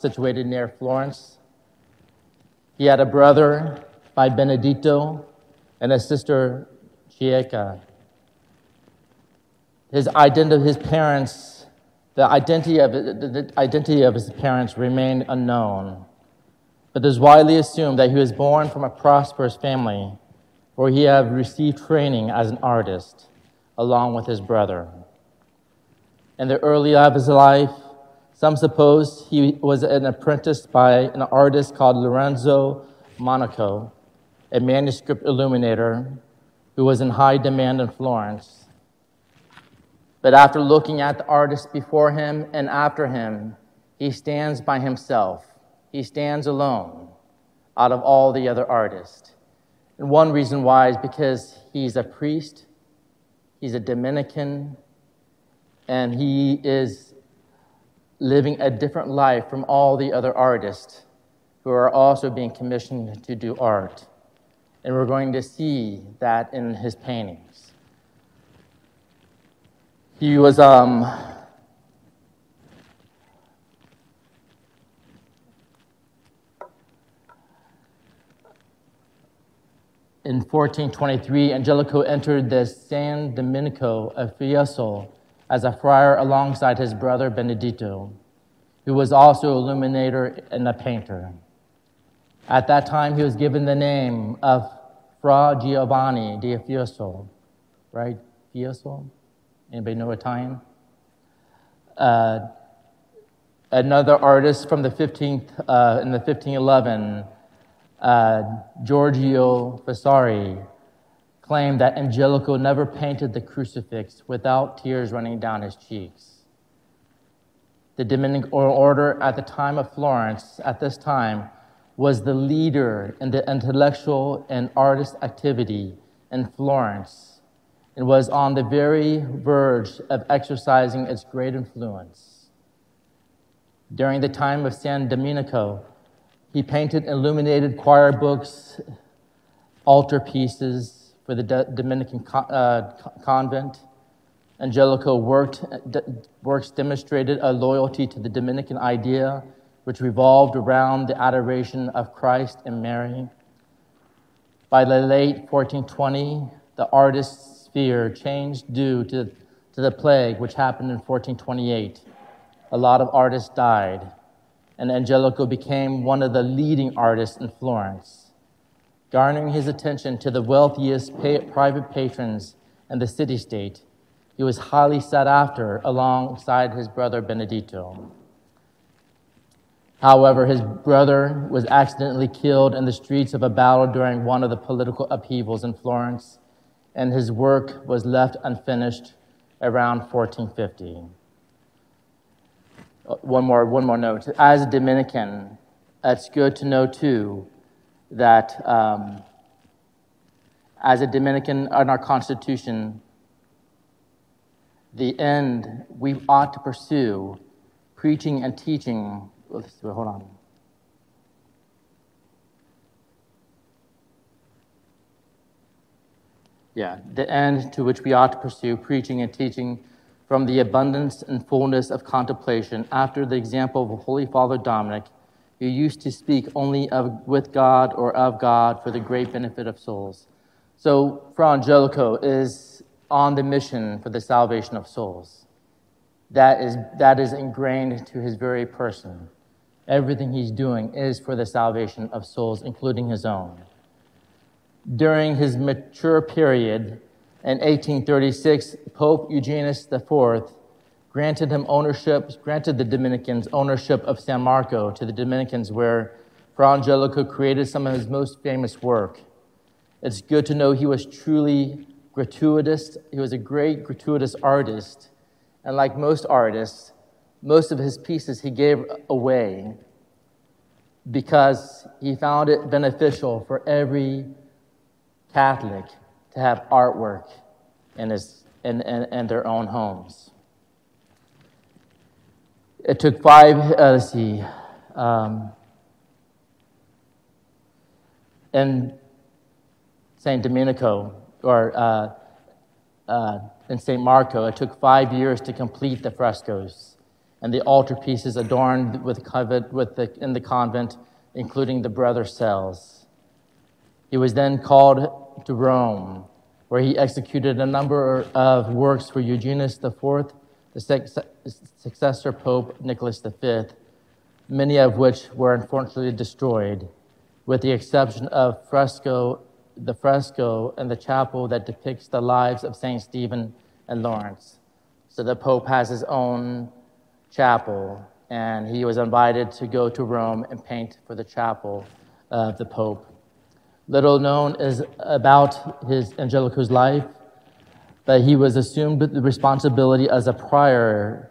situated near Florence. He had a brother by Benedetto and a sister Checca. His identity, his parents, the identity of the identity of his parents remained unknown, but it is widely assumed that he was born from a prosperous family, where he had received training as an artist, along with his brother. In the early of his life, some suppose he was an apprentice by an artist called Lorenzo Monaco, a manuscript illuminator who was in high demand in Florence. But after looking at the artists before him and after him, he stands by himself. He stands alone out of all the other artists. And one reason why is because he's a priest, he's a Dominican, and he is living a different life from all the other artists who are also being commissioned to do art. And we're going to see that in his paintings. He was um, in 1423, Angelico entered the San Domenico of Fiesole as a friar alongside his brother Benedetto, who was also illuminator and a painter. At that time, he was given the name of Fra Giovanni di Fiesole, right? Fiesole? Anybody know Italian? Uh, another artist from the 15th, uh, in the 1511, uh, Giorgio Vasari, claimed that Angelico never painted the crucifix without tears running down his cheeks. The Dominican order at the time of Florence, at this time, was the leader in the intellectual and artist activity in Florence and was on the very verge of exercising its great influence. During the time of San Domenico, he painted illuminated choir books, altar pieces, for the Dominican uh, convent. Angelico worked, works demonstrated a loyalty to the Dominican idea, which revolved around the adoration of Christ and Mary. By the late 1420, the artist's sphere changed due to, to the plague, which happened in 1428. A lot of artists died, and Angelico became one of the leading artists in Florence garnering his attention to the wealthiest pay- private patrons in the city state. He was highly sought after alongside his brother Benedetto. However, his brother was accidentally killed in the streets of a battle during one of the political upheavals in Florence, and his work was left unfinished around 1450. Uh, one more, one more note. As a Dominican, it's good to know too that um, as a Dominican in our Constitution, the end we ought to pursue preaching and teaching. Hold on. Yeah, the end to which we ought to pursue preaching and teaching from the abundance and fullness of contemplation after the example of Holy Father Dominic who used to speak only of, with God or of God for the great benefit of souls. So, Fra Angelico is on the mission for the salvation of souls. That is, that is ingrained to his very person. Everything he's doing is for the salvation of souls, including his own. During his mature period in 1836, Pope Eugenius IV granted him ownership, granted the Dominicans ownership of San Marco to the Dominicans, where Fra Angelico created some of his most famous work. It's good to know he was truly gratuitous. He was a great gratuitous artist. And like most artists, most of his pieces he gave away because he found it beneficial for every Catholic to have artwork in, his, in, in, in their own homes. It took five, uh, let's see, um, in St. Domenico, or uh, uh, in St. Marco, it took five years to complete the frescoes. and the altarpieces adorned with with the, in the convent, including the brother cells. He was then called to Rome, where he executed a number of works for Eugenius IV, the successor Pope Nicholas V, many of which were unfortunately destroyed, with the exception of fresco, the fresco and the chapel that depicts the lives of Saint Stephen and Lawrence. So the Pope has his own chapel, and he was invited to go to Rome and paint for the chapel of the Pope. Little known is about his Angelico's life, but he was assumed the responsibility as a prior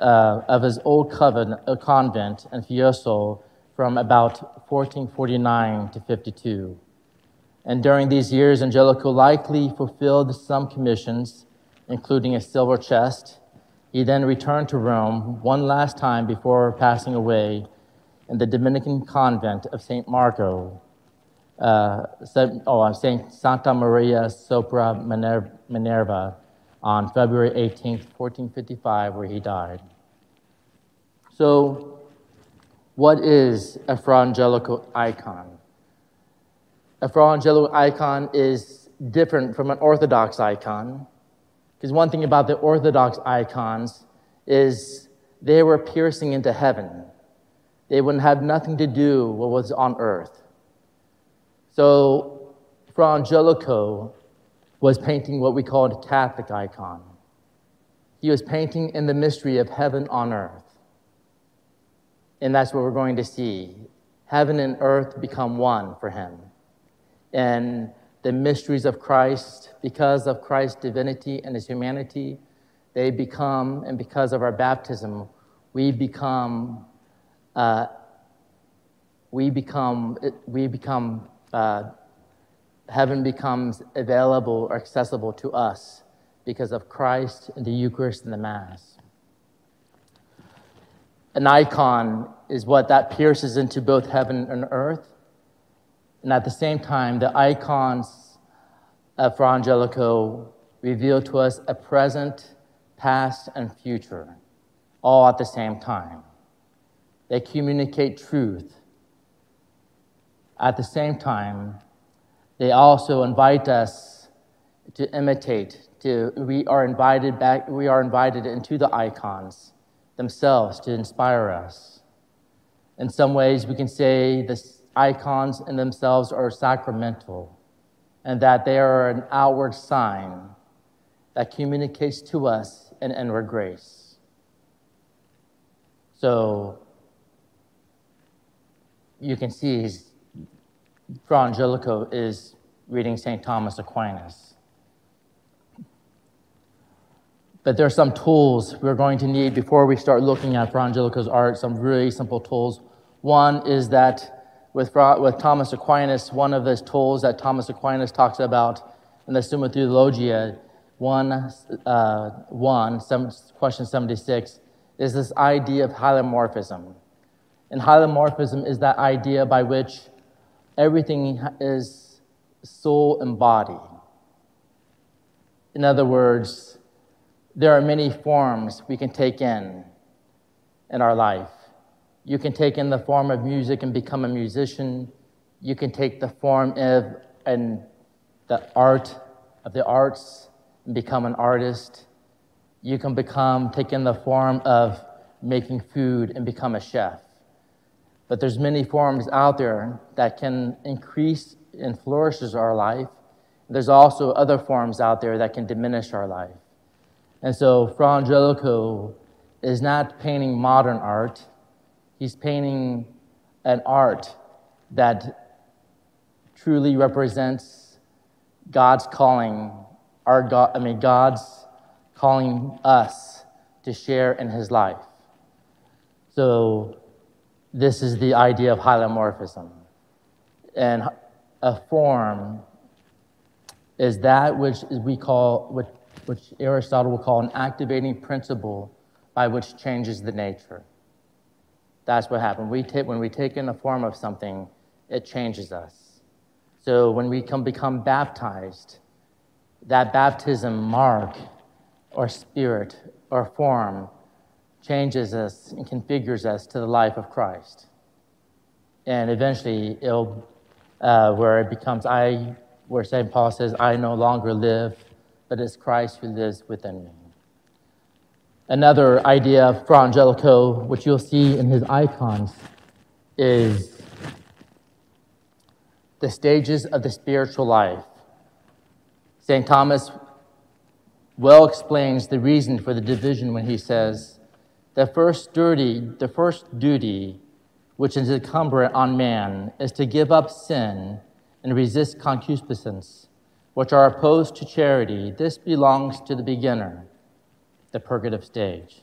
uh, of his old coven, uh, convent in Fiesole from about 1449 to 52. And during these years, Angelico likely fulfilled some commissions, including a silver chest. He then returned to Rome one last time before passing away in the Dominican convent of St. Marco, uh, oh, St. Santa Maria sopra Minerva, on February 18, 1455, where he died. So, what is a Fra Angelico icon? A Fra Angelico icon is different from an Orthodox icon. Because one thing about the Orthodox icons is they were piercing into heaven. They wouldn't have nothing to do with what was on earth. So, Fra Angelico was painting what we call a Catholic icon. He was painting in the mystery of heaven on earth. And that's what we're going to see. Heaven and earth become one for him. And the mysteries of Christ, because of Christ's divinity and his humanity, they become, and because of our baptism, we become, uh, we become, we become uh, heaven becomes available or accessible to us because of Christ and the Eucharist and the Mass. An icon is what that pierces into both heaven and earth. And at the same time, the icons of Fra Angelico reveal to us a present, past, and future, all at the same time. They communicate truth. At the same time, they also invite us to imitate, to, we are invited back, we are invited into the icons themselves to inspire us. In some ways, we can say the icons in themselves are sacramental and that they are an outward sign that communicates to us an inward grace. So you can see Fra Angelico is reading St. Thomas Aquinas. But there are some tools we're going to need before we start looking at Fra Angelico's art, some really simple tools. One is that with, with Thomas Aquinas, one of the tools that Thomas Aquinas talks about in the Summa Theologia, 1, uh, 1 seven, question 76, is this idea of hylomorphism. And hylomorphism is that idea by which everything is soul and body. In other words, there are many forms we can take in in our life. You can take in the form of music and become a musician. You can take the form of and the art of the arts and become an artist. You can become take in the form of making food and become a chef. But there's many forms out there that can increase and flourishes our life. There's also other forms out there that can diminish our life. And so Fra Angelico is not painting modern art. He's painting an art that truly represents God's calling, our God, I mean, God's calling us to share in his life. So this is the idea of hylomorphism. And a form is that which we call, which, which Aristotle will call an activating principle by which changes the nature. That's what happens. We take, when we take in the form of something, it changes us. So when we come, become baptized, that baptism mark or spirit or form changes us and configures us to the life of Christ. And eventually, it'll, uh, where it becomes I, where St. Paul says, I no longer live, but it's Christ who lives within me. Another idea of Fra Angelico, which you'll see in his icons, is the stages of the spiritual life. St. Thomas well explains the reason for the division when he says, the first duty, the first duty which is incumbent on man is to give up sin and resist concupiscence, which are opposed to charity. This belongs to the beginner, the purgative stage,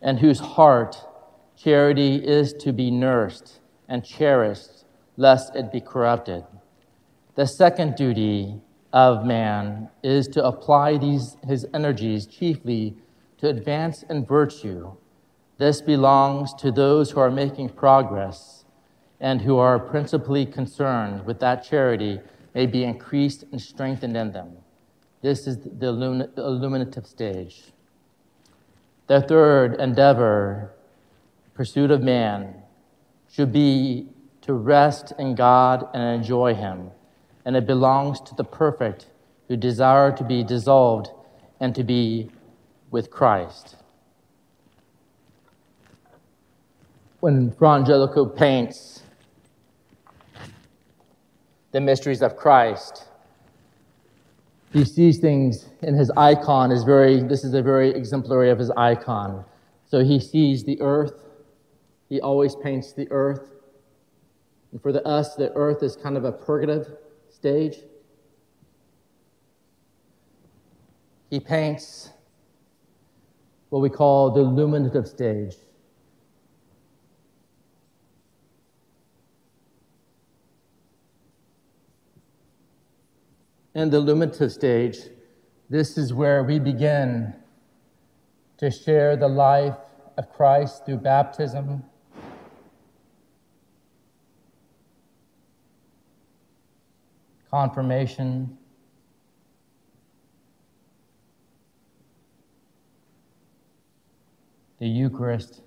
and whose heart charity is to be nursed and cherished, lest it be corrupted. The second duty of man is to apply these, his energies chiefly to advance in virtue. This belongs to those who are making progress and who are principally concerned with that charity may be increased and strengthened in them. This is the illuminative stage. The third endeavor, pursuit of man, should be to rest in God and enjoy Him and it belongs to the perfect who desire to be dissolved and to be with Christ. When Fra Angelico paints the mysteries of Christ, he sees things in his icon is very this is a very exemplary of his icon so he sees the earth he always paints the earth and for the us the earth is kind of a purgative stage. He paints what we call the illuminative stage. In the illuminative stage, this is where we begin to share the life of Christ through baptism confirmation, the Eucharist.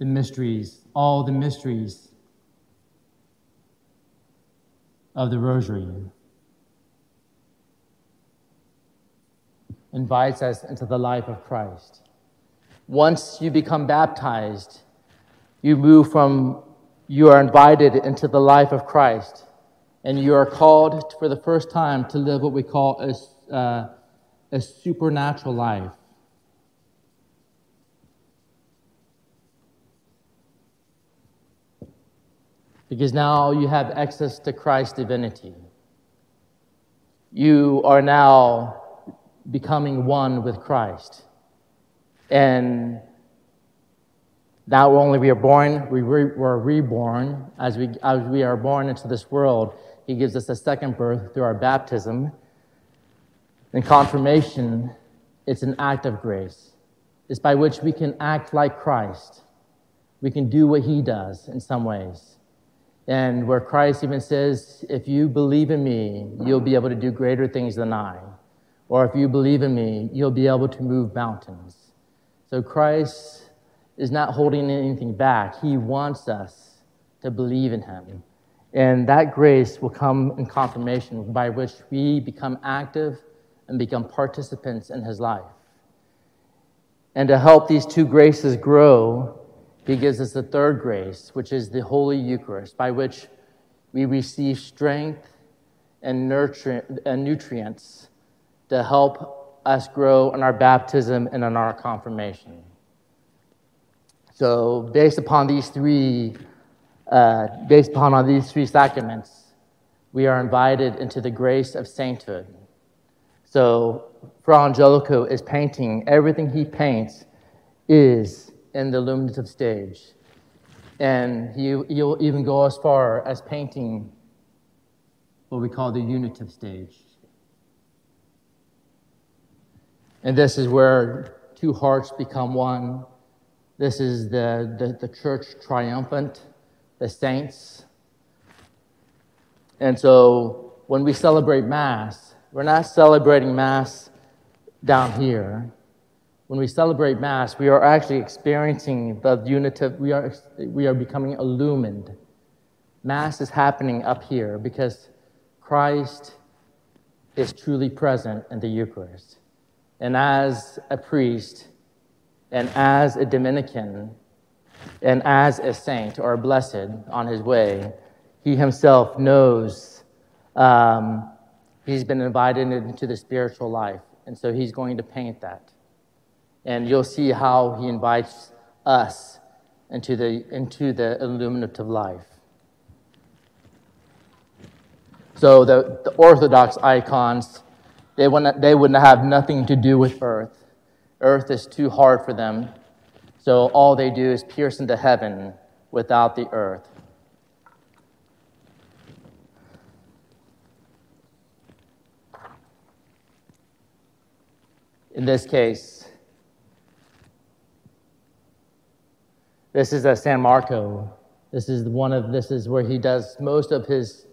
The mysteries, all the mysteries of the Rosary. Invites us into the life of Christ. Once you become baptized, you move from, you are invited into the life of Christ, and you are called for the first time to live what we call a, uh, a supernatural life. Because now you have access to Christ's divinity. You are now becoming one with Christ. And not only we are born, we re, we're reborn. As we, as we are born into this world, He gives us a second birth through our baptism. And confirmation, it's an act of grace. It's by which we can act like Christ. We can do what He does in some ways. And where Christ even says, if you believe in me, you'll be able to do greater things than I. Or if you believe in me, you'll be able to move mountains. So Christ is not holding anything back. He wants us to believe in him. And that grace will come in confirmation by which we become active and become participants in his life. And to help these two graces grow, he gives us the third grace, which is the Holy Eucharist, by which we receive strength and, nurture, and nutrients to help us grow in our baptism and in our confirmation. So, based upon these three, uh, based upon these three sacraments, we are invited into the grace of sainthood. So, Fra Angelico is painting, everything he paints is in the illuminative stage. And he, he'll even go as far as painting what we call the unitive stage. And this is where two hearts become one. This is the, the, the church triumphant, the saints. And so when we celebrate Mass, we're not celebrating Mass down here. When we celebrate Mass, we are actually experiencing the unitive, we are, we are becoming illumined. Mass is happening up here because Christ is truly present in the Eucharist. And as a priest, and as a Dominican, and as a saint or a blessed on his way, he himself knows um, he's been invited into the spiritual life. And so he's going to paint that. And you'll see how he invites us into the, into the illuminative life. So the, the Orthodox icons, they wouldn't, they wouldn't have nothing to do with earth. Earth is too hard for them. So all they do is pierce into heaven without the earth. In this case, this is a San Marco. This is one of this is where he does most of his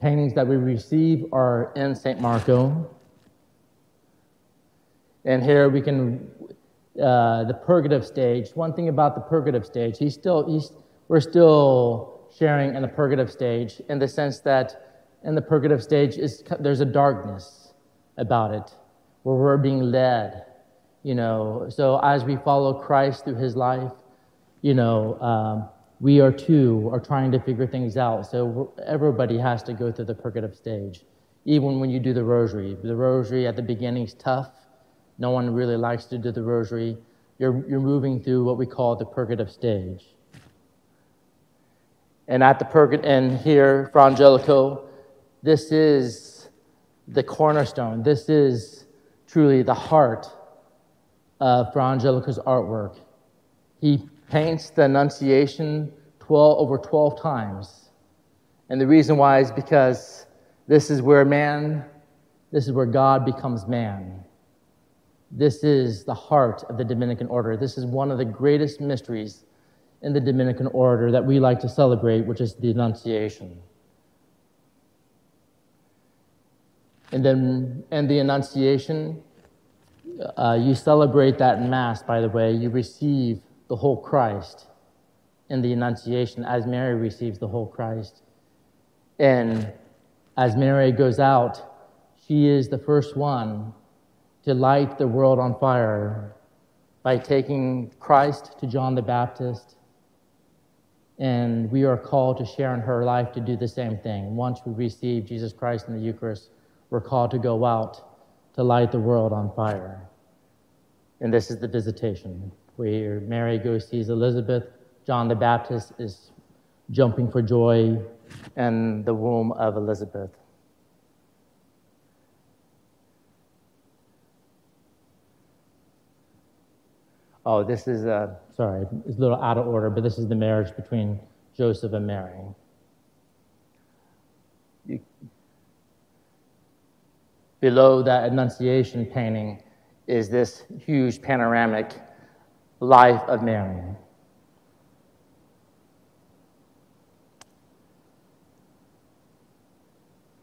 paintings that we receive are in St. Marco. And here we can uh, the purgative stage. One thing about the purgative stage, he's still he's we're still sharing in the purgative stage in the sense that in the purgative stage is there's a darkness about it where we're being led. You know, so as we follow Christ through his life, you know, um, we are too are trying to figure things out. So everybody has to go through the purgative stage. Even when you do the rosary, the rosary at the beginning is tough. No one really likes to do the rosary. You're, you're moving through what we call the purgative stage. And at the purgative, and here, Fra Angelico, this is the cornerstone. This is truly the heart of Fra Angelico's artwork. He paints the Annunciation 12, over 12 times. And the reason why is because this is where man, this is where God becomes man. This is the heart of the Dominican order. This is one of the greatest mysteries in the Dominican order that we like to celebrate, which is the Annunciation. And then, and the Annunciation, uh, you celebrate that in Mass, by the way. You receive the whole Christ in the Annunciation as Mary receives the whole Christ. And as Mary goes out, she is the first one to light the world on fire by taking Christ to John the Baptist. And we are called to share in her life to do the same thing. Once we receive Jesus Christ in the Eucharist, we're called to go out to light the world on fire. And this is the visitation, where Mary goes sees Elizabeth, John the Baptist is jumping for joy in the womb of Elizabeth. Oh, this is, a, sorry, it's a little out of order, but this is the marriage between Joseph and Mary. You, below that Annunciation painting is this huge panoramic life of Mary.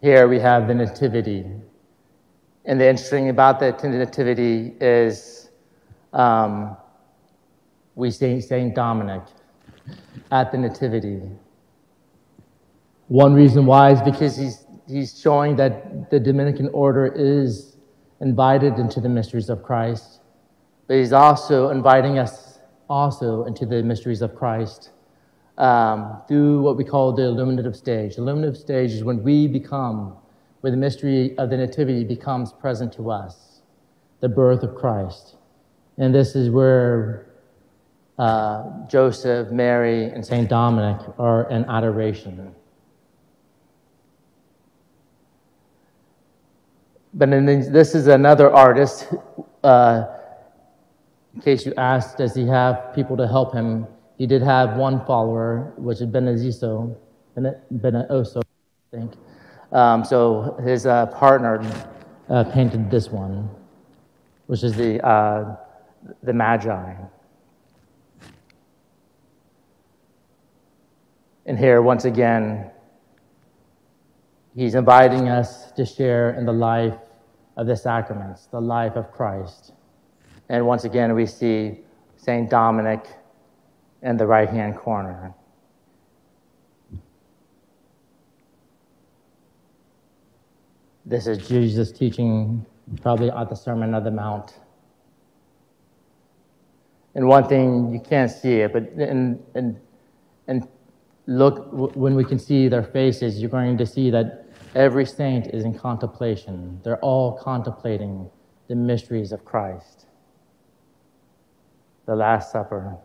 Here we have the Nativity. And the interesting about the Nativity is um, we see St. Dominic at the Nativity. One reason why is because he's, he's showing that the Dominican order is invited into the mysteries of Christ, but he's also inviting us also into the mysteries of Christ um, through what we call the illuminative stage. The illuminative stage is when we become, where the mystery of the Nativity becomes present to us, the birth of Christ. And this is where uh, Joseph, Mary, and St. Dominic are in adoration. But this is another artist. Uh, in case you asked, does he have people to help him? He did have one follower, which is Benedizzo, Benedizzo, I think. Um, so his uh, partner uh, painted this one, which is the, uh, the Magi. And here, once again, He's inviting us to share in the life of the sacraments, the life of Christ. And once again, we see St. Dominic in the right hand corner. This is Jesus teaching, probably at the Sermon of the Mount. And one thing you can't see it, but and and and look when we can see their faces, you're going to see that every saint is in contemplation. They're all contemplating the mysteries of Christ. The Last Supper.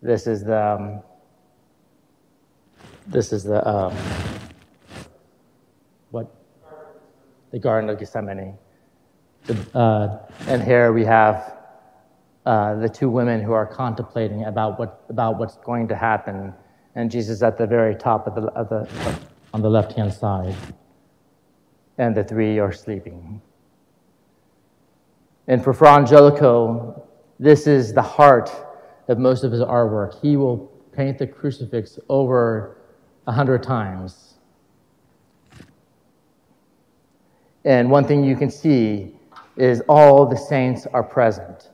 This is the um, this is the um, what the Garden of Gethsemane. The, uh, and here we have uh, the two women who are contemplating about what about what's going to happen, and Jesus at the very top of the, of the on the left hand side, and the three are sleeping. And for Fra Angelico, this is the heart of most of his artwork. He will paint the crucifix over a hundred times. And one thing you can see is all the saints are present.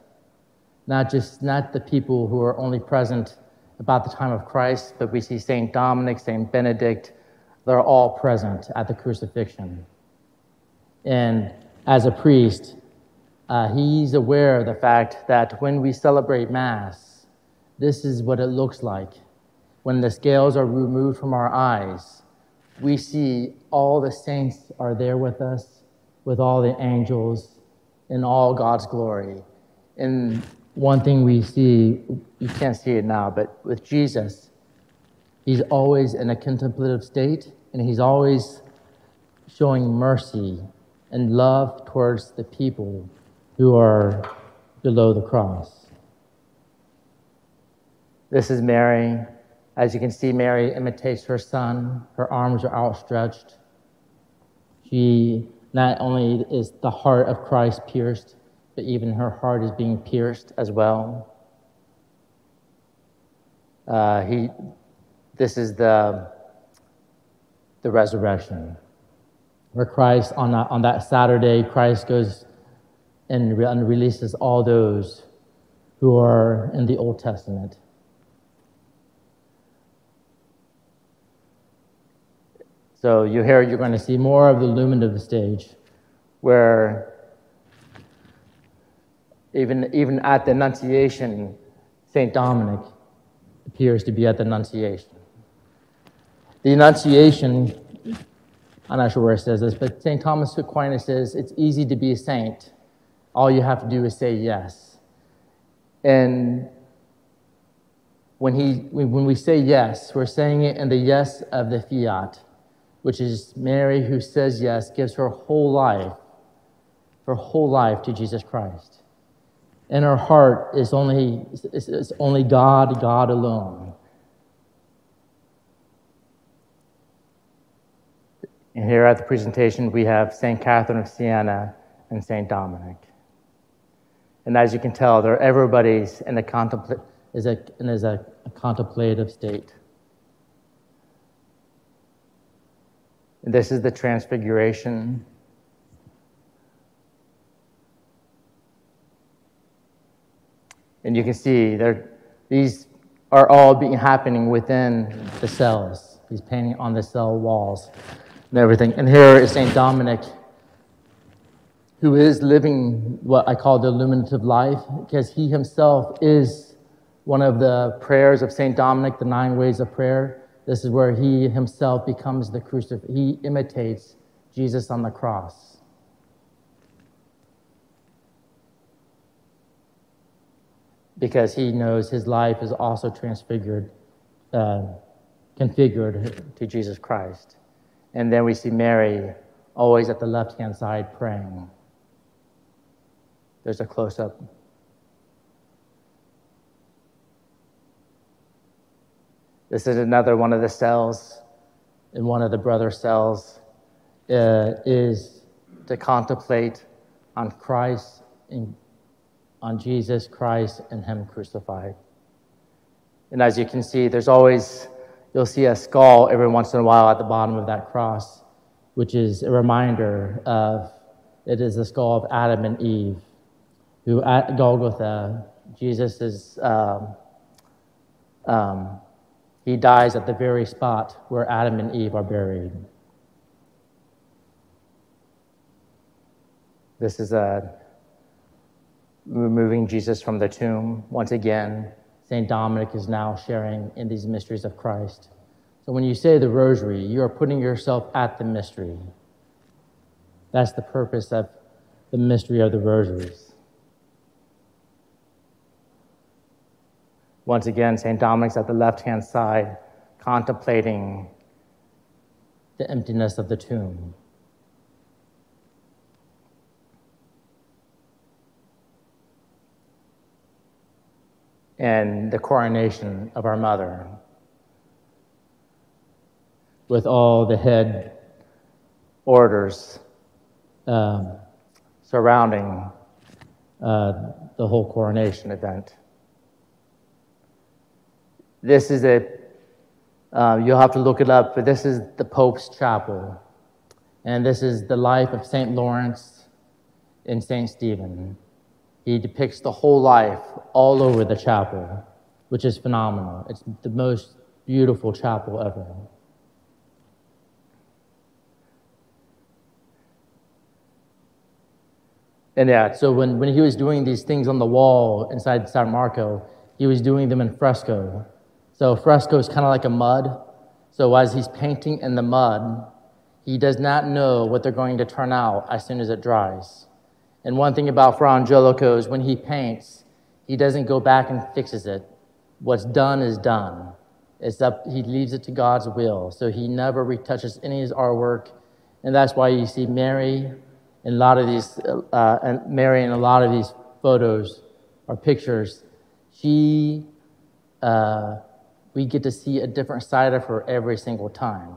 Not just not the people who are only present about the time of Christ, but we see Saint Dominic, Saint Benedict, they're all present at the crucifixion. And as a priest, uh, he's aware of the fact that when we celebrate Mass, this is what it looks like. When the scales are removed from our eyes, we see all the saints are there with us, with all the angels, in all God's glory. And one thing we see, you can't see it now, but with Jesus, he's always in a contemplative state and he's always showing mercy and love towards the people who are below the cross. This is Mary. As you can see, Mary imitates her son. Her arms are outstretched. She not only is the heart of Christ pierced, but even her heart is being pierced as well. Uh, he, this is the, the resurrection, where Christ, on that, on that Saturday, Christ goes and, and releases all those who are in the Old Testament. So you hear you're going to see more of the illuminative stage, where even, even at the Annunciation, St. Dominic appears to be at the Annunciation. The Annunciation, I'm not sure where it says this, but St. Thomas Aquinas says it's easy to be a saint. All you have to do is say yes. And when, he, when we say yes, we're saying it in the yes of the fiat, which is Mary who says yes, gives her whole life, her whole life to Jesus Christ in her heart is only, is only God, God alone. And here at the presentation, we have St. Catherine of Siena and St. Dominic. And as you can tell, they're everybody's in a, contempl- is a, a, a contemplative state. And this is the transfiguration. And you can see these are all happening within the cells. these painting on the cell walls and everything. And here is St. Dominic, who is living what I call the illuminative life, because he himself is one of the prayers of St. Dominic, the nine ways of prayer. This is where he himself becomes the crucifix. He imitates Jesus on the cross. because he knows his life is also transfigured, uh, configured to Jesus Christ. And then we see Mary always at the left hand side praying. There's a close up. This is another one of the cells in one of the brother cells uh, is to contemplate on Christ in on Jesus Christ and Him crucified. And as you can see, there's always, you'll see a skull every once in a while at the bottom of that cross, which is a reminder of it is the skull of Adam and Eve, who at Golgotha, Jesus is, um, um, he dies at the very spot where Adam and Eve are buried. This is a removing Jesus from the tomb. Once again, St. Dominic is now sharing in these mysteries of Christ. So when you say the rosary, you are putting yourself at the mystery. That's the purpose of the mystery of the rosaries. Once again, St. Dominic's at the left hand side, contemplating the emptiness of the tomb. And the coronation of our mother, with all the head orders um, surrounding uh, the whole coronation event. This is a, uh, you'll have to look it up, but this is the Pope's chapel. And this is the life of St. Lawrence and St. Stephen. He depicts the whole life all over the chapel, which is phenomenal. It's the most beautiful chapel ever. And yeah, so when, when he was doing these things on the wall inside San Marco, he was doing them in fresco. So fresco is kind of like a mud. So as he's painting in the mud, he does not know what they're going to turn out as soon as it dries. And one thing about Fra Angelico is when he paints, he doesn't go back and fixes it. What's done is done. It's up, he leaves it to God's will. So he never retouches any of his artwork. And that's why you see Mary in a lot of these, uh, and Mary in a lot of these photos or pictures. She, uh, we get to see a different side of her every single time.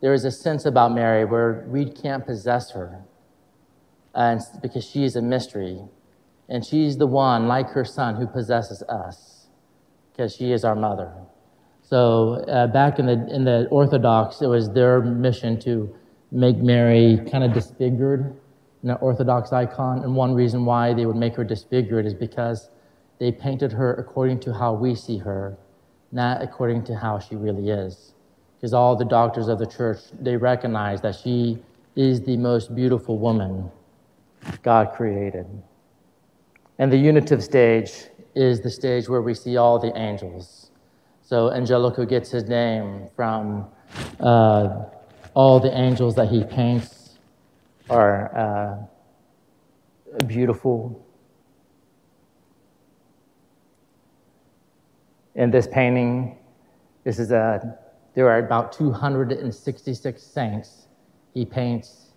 There is a sense about Mary where we can't possess her because she is a mystery. And she's the one, like her son, who possesses us, because she is our mother. So uh, back in the, in the Orthodox, it was their mission to make Mary kind of disfigured in an Orthodox icon. And one reason why they would make her disfigured is because they painted her according to how we see her, not according to how she really is. Because all the doctors of the church, they recognize that she is the most beautiful woman God created. And the unitive stage is the stage where we see all the angels. So Angelico gets his name from uh, all the angels that he paints are uh, beautiful. In this painting, this is a, there are about 266 saints he paints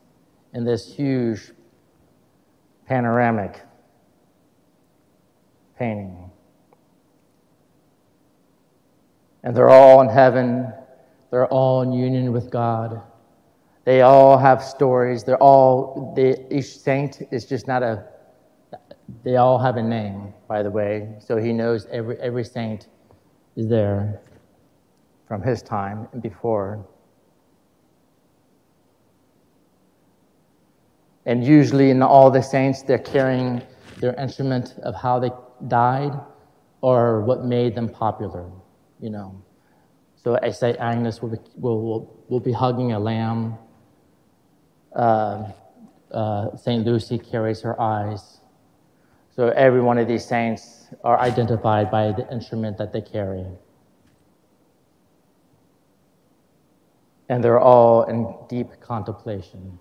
in this huge panoramic painting. And they're all in heaven, they're all in union with God. They all have stories. They're all, they, each saint is just not a, they all have a name, by the way. So he knows every, every saint is there from his time and before. And usually, in all the saints, they're carrying their instrument of how they died or what made them popular, you know. So I say Agnes will be, will, will, will be hugging a lamb. Uh, uh, St. Lucy carries her eyes. So every one of these saints are identified by the instrument that they carry. And they're all in deep contemplation.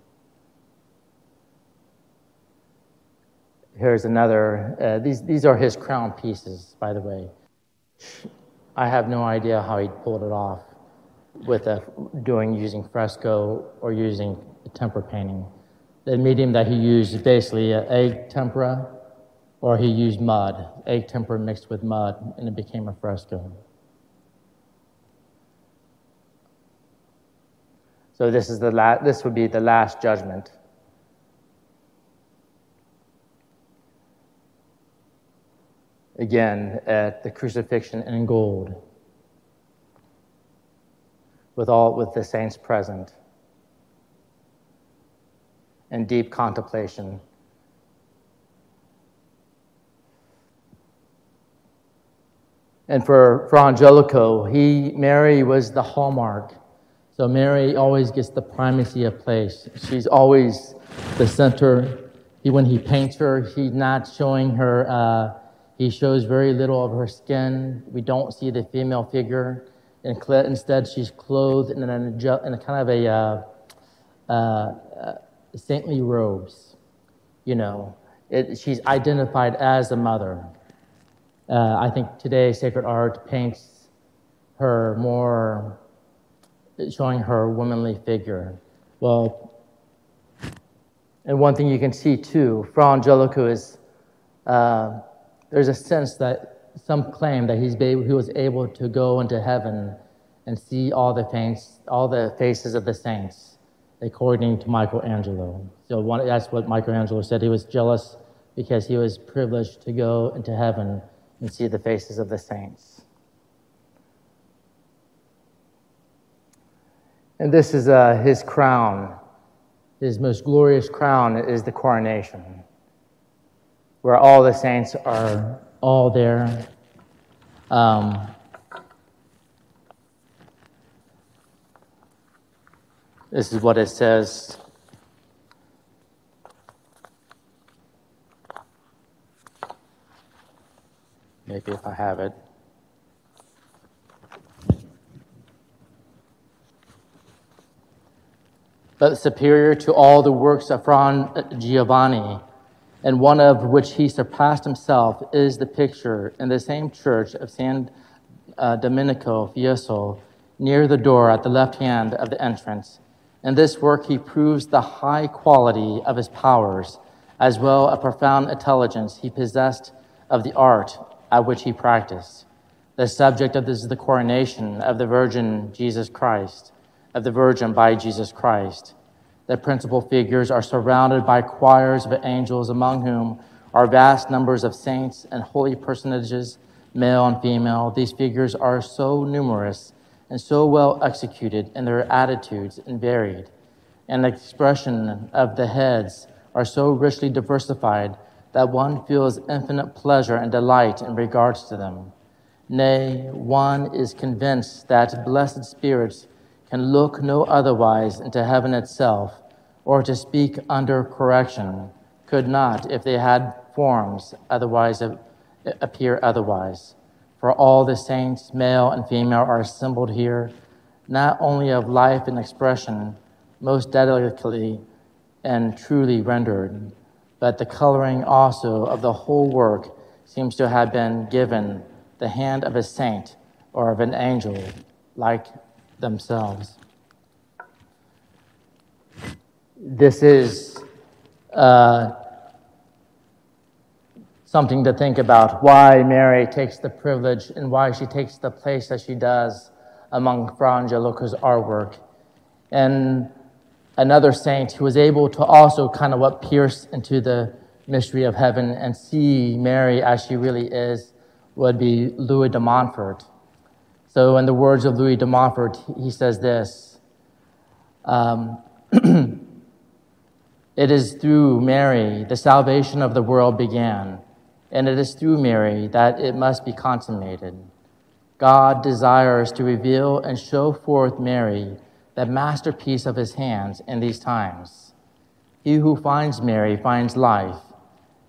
Here's another. Uh, these, these are his crown pieces, by the way. I have no idea how he pulled it off with a, doing using fresco or using tempera painting. The medium that he used is basically egg tempera, or he used mud, egg tempera mixed with mud, and it became a fresco. So this is the la- this would be the last judgment. Again at the crucifixion in gold with all with the saints present and deep contemplation. And for, for angelico he mary was the hallmark. So mary always gets the primacy of place. She's always the center. He, when he paints her he's not showing her uh, he shows very little of her skin. We don't see the female figure. Instead, she's clothed in, an, in a kind of a uh, uh, saintly robes. You know, it, she's identified as a mother. Uh, I think today sacred art paints her more, showing her womanly figure. Well, and one thing you can see too, Fra Angelico is uh, there's a sense that some claim that he's he was able to go into heaven and see all the saints, all the faces of the saints, according to Michelangelo. So one, that's what Michelangelo said. He was jealous because he was privileged to go into heaven and see the faces of the saints. And this is uh, his crown. His most glorious crown is the coronation where all the saints are all there. Um, this is what it says. Maybe if I have it. But superior to all the works of Fra Giovanni, and one of which he surpassed himself is the picture in the same church of San uh, Domenico Fiesole near the door at the left hand of the entrance. In this work, he proves the high quality of his powers, as well a profound intelligence he possessed of the art at which he practiced. The subject of this is the coronation of the Virgin Jesus Christ, of the Virgin by Jesus Christ. The principal figures are surrounded by choirs of angels, among whom are vast numbers of saints and holy personages, male and female. These figures are so numerous and so well executed in their attitudes and varied, and the expression of the heads are so richly diversified that one feels infinite pleasure and delight in regards to them. Nay, one is convinced that blessed spirits can look no otherwise into heaven itself, or to speak under correction, could not, if they had forms, otherwise appear otherwise. For all the saints, male and female, are assembled here, not only of life and expression, most delicately and truly rendered, but the coloring also of the whole work seems to have been given the hand of a saint or of an angel, like themselves. This is uh, something to think about why Mary takes the privilege and why she takes the place that she does among Fra Angelico's artwork. And another saint who was able to also kind of what pierce into the mystery of heaven and see Mary as she really is would be Louis de Montfort. So, in the words of Louis de Montfort, he says this um, It is through Mary the salvation of the world began, and it is through Mary that it must be consummated. God desires to reveal and show forth Mary, the masterpiece of his hands, in these times. He who finds Mary finds life,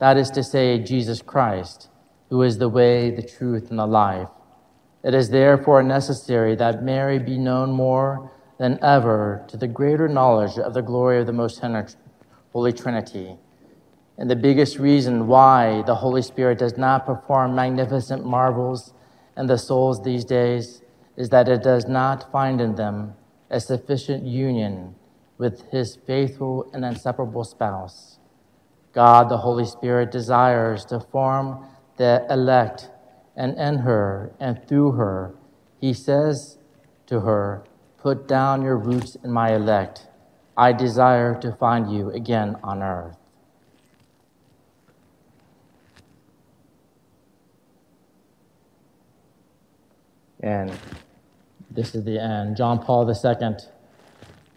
that is to say, Jesus Christ, who is the way, the truth, and the life. It is therefore necessary that Mary be known more than ever to the greater knowledge of the glory of the most Holy Trinity. And the biggest reason why the Holy Spirit does not perform magnificent marvels in the souls these days is that it does not find in them a sufficient union with his faithful and inseparable spouse. God, the Holy Spirit, desires to form the elect and in her and through her, he says to her, Put down your roots in my elect. I desire to find you again on earth. And this is the end. John Paul II,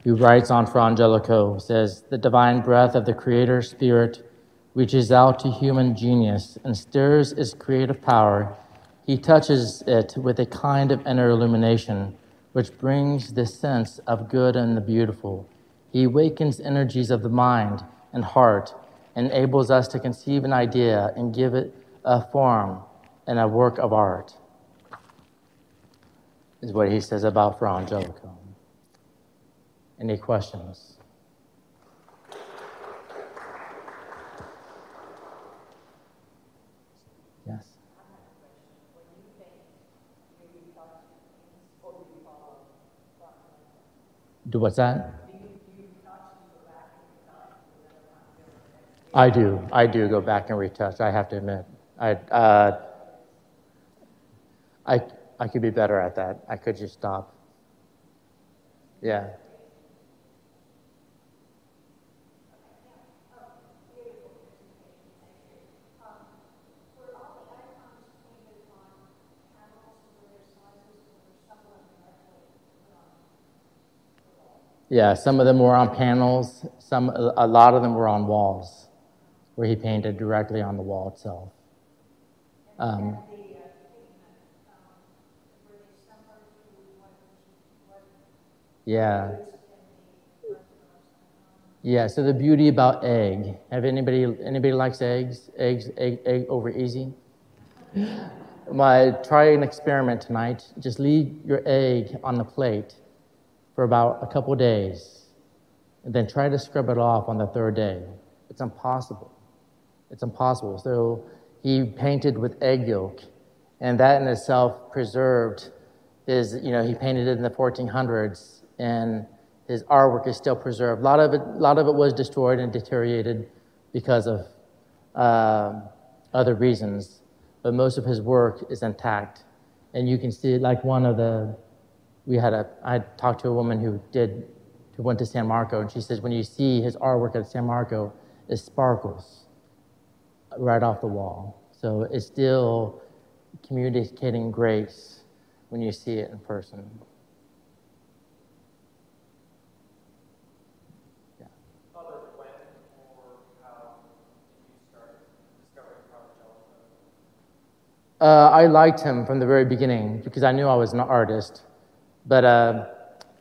who writes on Fra Angelico, says, The divine breath of the Creator Spirit reaches out to human genius and stirs its creative power. He touches it with a kind of inner illumination, which brings the sense of good and the beautiful. He awakens energies of the mind and heart, enables us to conceive an idea and give it a form and a work of art is what he says about Fra Angelico. Any questions? Yes. Do what's that? I do. I do go back and retouch. I have to admit. I, uh, I, I could be better at that. I could just stop. Yeah. Yeah, some of them were on panels. Some, a lot of them were on walls, where he painted directly on the wall itself. Um, Yeah. Yeah, so the beauty about egg. Have anybody anybody likes eggs? Eggs egg, egg over easy? My try an experiment tonight. Just leave your egg on the plate for about a couple days. And then try to scrub it off on the third day. It's impossible. It's impossible. So he painted with egg yolk, and that in itself preserved his, you know, he painted it in the 1400s and his artwork is still preserved. A lot of it, a lot of it was destroyed and deteriorated because of uh, other reasons, but most of his work is intact. And you can see, like one of the, we had a, I talked to a woman who did, who went to San Marco, and she says when you see his artwork at San Marco, it sparkles right off the wall. So it's still communicating grace when you see it in person. Uh, I liked him from the very beginning because I knew I was an artist, but uh,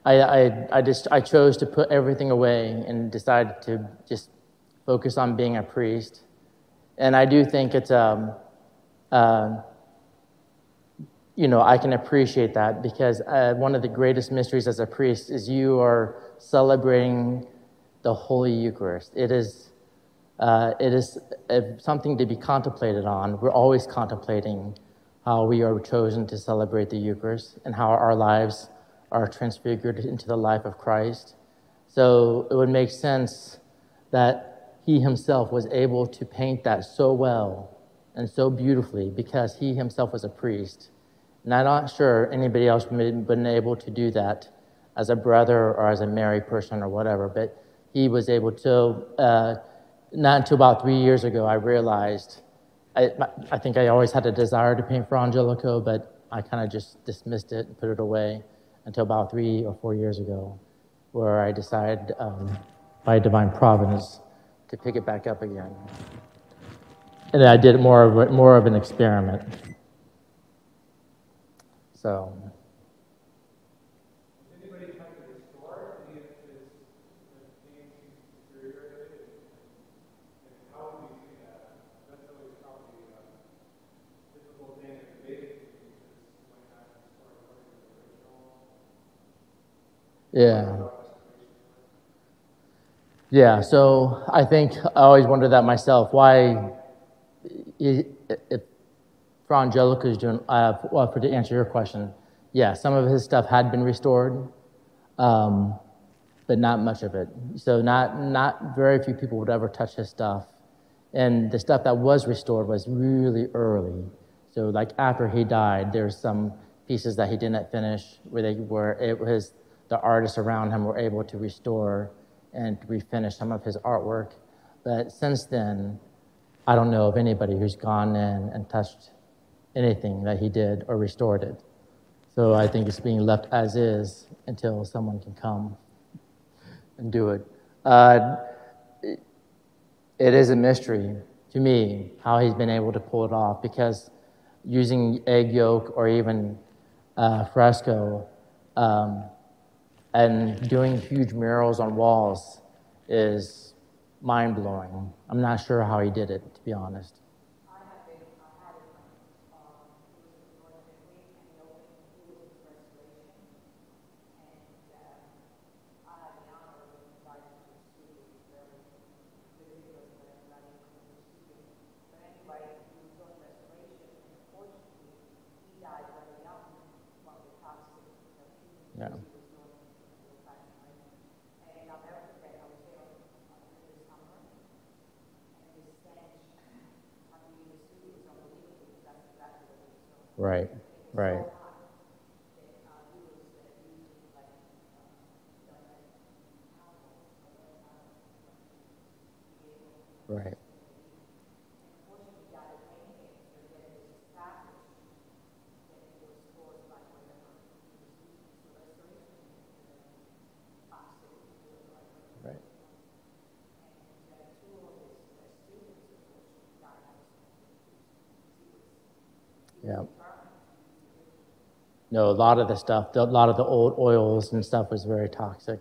I, I, I, just I chose to put everything away and decided to just focus on being a priest. And I do think it's um, uh, you know I can appreciate that because uh, one of the greatest mysteries as a priest is you are celebrating the Holy Eucharist. It is uh, it is uh, something to be contemplated on. We're always contemplating how we are chosen to celebrate the Eucharist and how our lives are transfigured into the life of Christ. So it would make sense that he himself was able to paint that so well and so beautifully because he himself was a priest. And I'm not sure anybody else would have been able to do that as a brother or as a married person or whatever, but he was able to. Uh, not until about three years ago, I realized, I, I think I always had a desire to paint Fra Angelico, but I kind of just dismissed it and put it away until about three or four years ago, where I decided, um, by divine providence, to pick it back up again. And I did more of, more of an experiment. So. Yeah. Yeah, so I think I always wondered that myself. Why, if Angelico is doing, uh, well, for, to answer your question, yeah, some of his stuff had been restored, um, but not much of it. So not, not very few people would ever touch his stuff. And the stuff that was restored was really early. So like after he died, there's some pieces that he didn't finish where they were, it was the artists around him were able to restore and refinish some of his artwork. But since then, I don't know of anybody who's gone in and touched anything that he did or restored it. So I think it's being left as is until someone can come and do it. Uh, it, is a mystery to me how he's been able to pull it off because using egg yolk or even uh, fresco um, and doing huge murals on walls is mind blowing. I'm not sure how he did it, to be honest. Yeah. Right, right. Right. Right. Yeah. No, a lot of the stuff, a lot of the old oils and stuff was very toxic.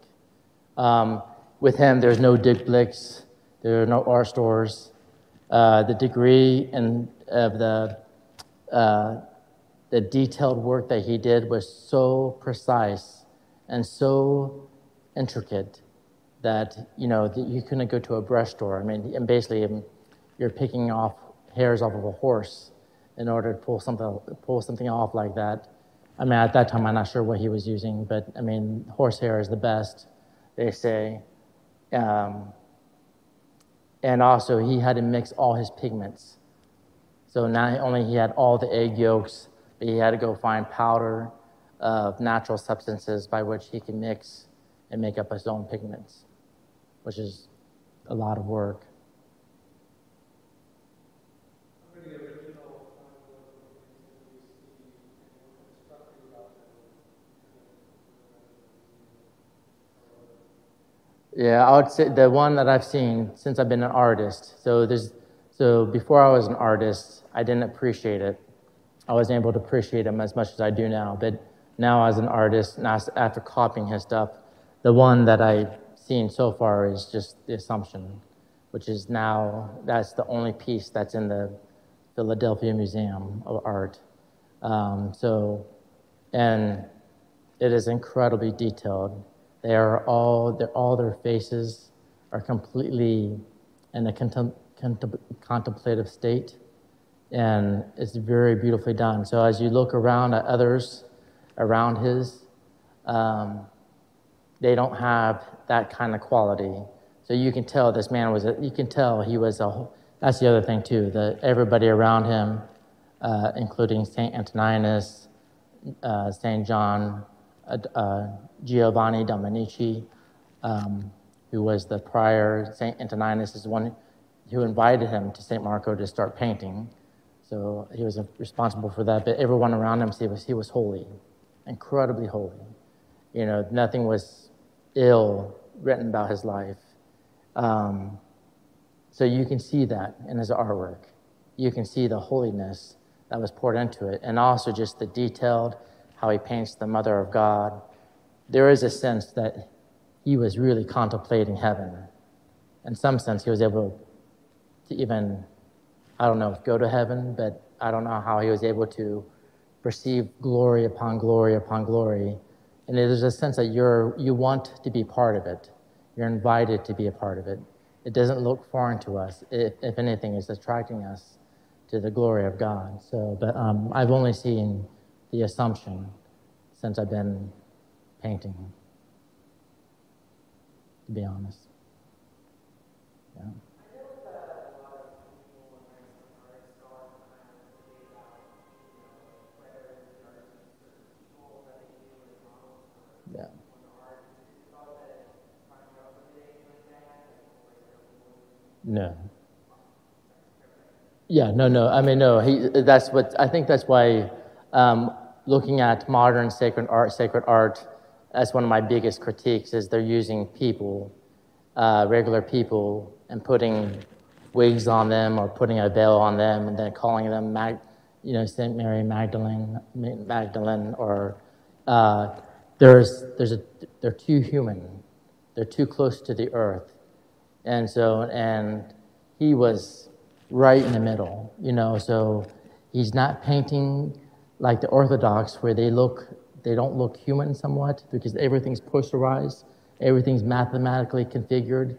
Um, with him, there's no Dick there are no art stores. Uh, the degree and of the uh, the detailed work that he did was so precise and so intricate that you know that you couldn't go to a brush store. I mean, and basically, um, you're picking off hairs off of a horse in order to pull something pull something off like that. I mean, at that time, I'm not sure what he was using, but I mean, horsehair is the best, they say. Um, and also, he had to mix all his pigments. So not only he had all the egg yolks, but he had to go find powder of natural substances by which he can mix and make up his own pigments, which is a lot of work. Yeah, I would say the one that I've seen since I've been an artist. So there's, so before I was an artist, I didn't appreciate it. I wasn't able to appreciate him as much as I do now. But now as an artist, and after copying his stuff, the one that I've seen so far is just the Assumption, which is now, that's the only piece that's in the Philadelphia Museum of Art. Um, so, and it is incredibly detailed. They are all, all their faces are completely in a contem, contem, contemplative state, and it's very beautifully done. So as you look around at others around his, um, they don't have that kind of quality. So you can tell this man was, a, you can tell he was a, that's the other thing too, that everybody around him, uh, including St. Antoninus, uh, St. John, uh, Giovanni Dominici, um, who was the prior, St. Antoninus is the one who invited him to St. Marco to start painting. So he was responsible for that. But everyone around him, he was, he was holy, incredibly holy. You know, nothing was ill written about his life. Um, so you can see that in his artwork. You can see the holiness that was poured into it, and also just the detailed how he paints the Mother of God, there is a sense that he was really contemplating heaven. In some sense, he was able to even, I don't know, go to heaven, but I don't know how he was able to perceive glory upon glory upon glory. And there's a sense that you're, you want to be part of it. You're invited to be a part of it. It doesn't look foreign to us. If, if anything, it's attracting us to the glory of God. So, but um, I've only seen the assumption since I've been painting, to be honest. Yeah. Yeah. No. Yeah, no, no. I mean, no. He. That's what I think. That's why um, looking at modern sacred art, sacred art, that's one of my biggest critiques is they're using people, uh, regular people, and putting wigs on them or putting a veil on them and then calling them, Mag, you know, Saint Mary Magdalene, Magdalene, or uh, there's, there's a, they're too human. They're too close to the earth. And so, and he was right in the middle, you know, so he's not painting like the Orthodox where they look, they don't look human somewhat because everything's posterized, everything's mathematically configured.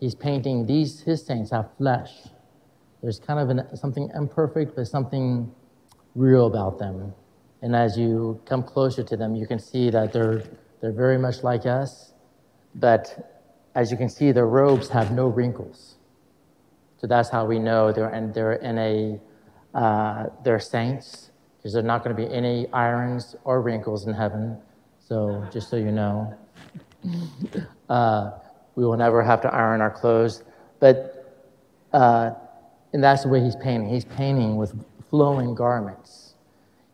He's painting these, his saints have flesh. There's kind of an, something imperfect, but something real about them. And as you come closer to them, you can see that they're, they're very much like us, but as you can see, their robes have no wrinkles. So that's how we know they're in, they're in a, uh, they're saints, because there's not going to be any irons or wrinkles in heaven. So just so you know, uh, we will never have to iron our clothes. But, uh, and that's the way he's painting. He's painting with flowing garments.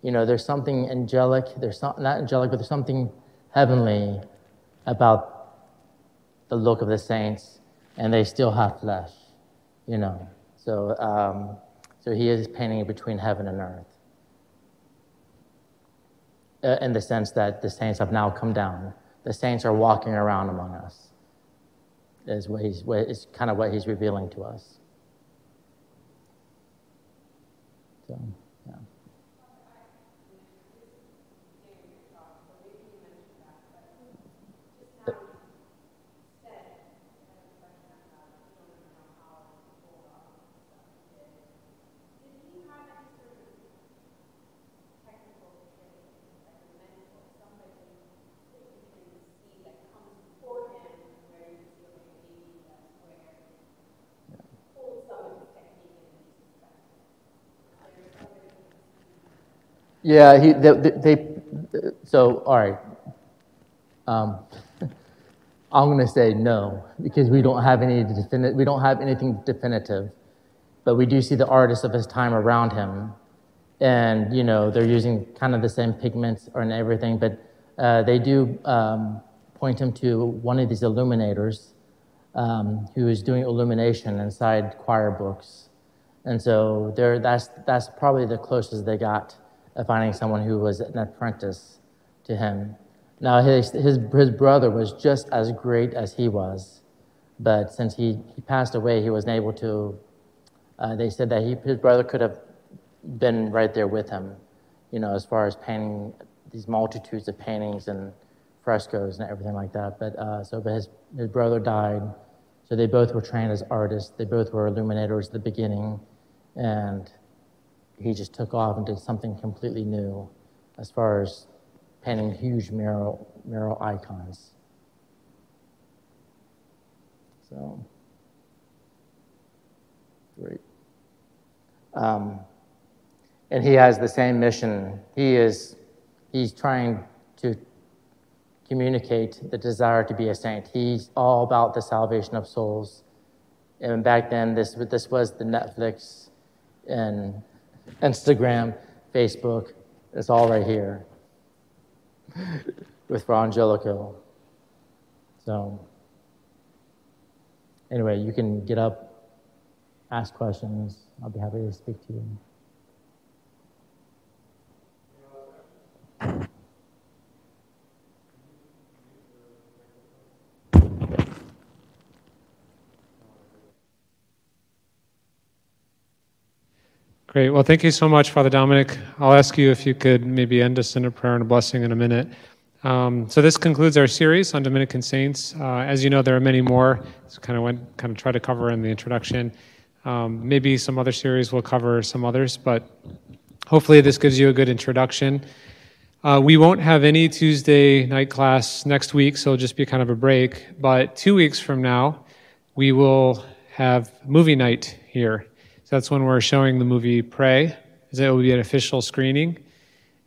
You know, there's something angelic, there's not, not angelic, but there's something heavenly about the look of the saints, and they still have flesh, you know. So, um, so he is painting between heaven and earth. Uh, in the sense that the saints have now come down. The saints are walking around among us, is, what he's, what, is kind of what he's revealing to us. So. Yeah, he, they, they, so, all right. Um, I'm going to say no because we don't have any definite, we don't have anything definitive, but we do see the artists of his time around him, and you know they're using kind of the same pigments and everything, but uh, they do um, point him to one of these illuminators um, who is doing illumination inside choir books, and so there that's that's probably the closest they got finding someone who was an apprentice to him. Now, his, his, his brother was just as great as he was, but since he, he passed away, he wasn't able to. Uh, they said that he, his brother could have been right there with him, you know, as far as painting these multitudes of paintings and frescoes and everything like that. But uh, so, but his, his brother died, so they both were trained as artists. They both were illuminators at the beginning, and he just took off and did something completely new as far as painting huge mural, mural icons. So, great. Um, and he has the same mission. He is, he's trying to communicate the desire to be a saint. He's all about the salvation of souls. And back then, this, this was the Netflix and Instagram, Facebook. It's all right here with Fra Angelico. So, anyway, you can get up, ask questions. I'll be happy to speak to you. Great. Well, thank you so much, Father Dominic. I'll ask you if you could maybe end us in a prayer and a blessing in a minute. Um, so this concludes our series on Dominican saints. Uh, as you know, there are many more. So kind of went kind of try to cover in the introduction. Um, maybe some other series will cover some others, but hopefully this gives you a good introduction. Uh, we won't have any Tuesday night class next week, so it'll just be kind of a break. But two weeks from now, we will have movie night here. So that's when we're showing the movie Pray. It will be an official screening,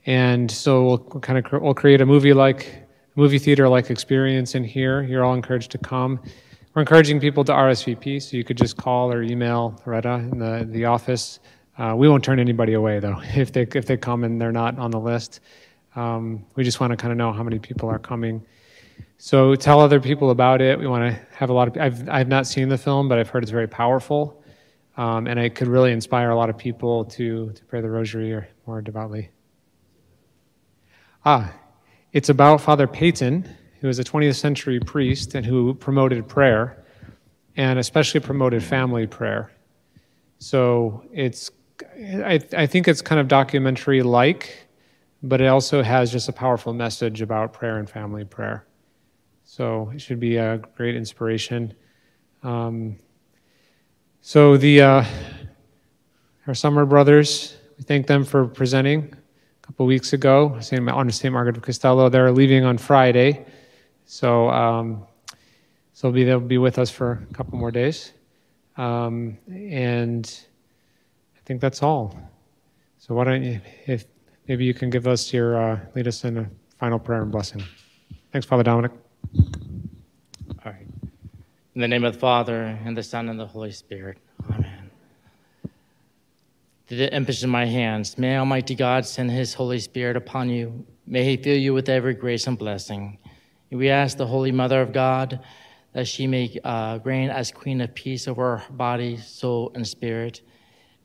and so we'll, we'll kind of we'll create a movie like movie theater like experience in here. You're all encouraged to come. We're encouraging people to RSVP, so you could just call or email Loretta in the the office Uh, we won't turn anybody away though if they if they come and they're not on the list. Um, we just want to kind of know how many people are coming. So tell other people about it. We want to have a lot of. I've I've not seen the film, but I've heard it's very powerful, um, and it could really inspire a lot of people to to pray the Rosary or more devoutly. Ah, it's about Father Peyton, who was a 20th century priest and who promoted prayer, and especially promoted family prayer. So it's, I, I think it's kind of documentary like, but it also has just a powerful message about prayer and family prayer. So it should be a great inspiration. Um, so the uh, our summer brothers, we thank them for presenting a couple weeks ago St. on St. Margaret of Castello. They're leaving on Friday, so um, so they'll be they'll be with us for a couple more days, um, and I think that's all. So why don't you, if maybe you can give us your uh, lead us in a final prayer and blessing. Thanks, Father Dominic. In the name of the Father, and the Son, and the Holy Spirit. Amen. To the image in my hands, may Almighty God send His Holy Spirit upon you. May He fill you with every grace and blessing. We ask the Holy Mother of God that she may uh, reign as Queen of Peace over our body, soul, and spirit.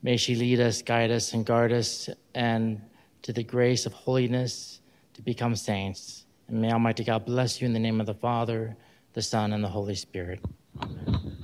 May she lead us, guide us, and guard us, and to the grace of holiness to become saints. And may Almighty God bless you in the name of the Father, the Son, and the Holy Spirit. Amen.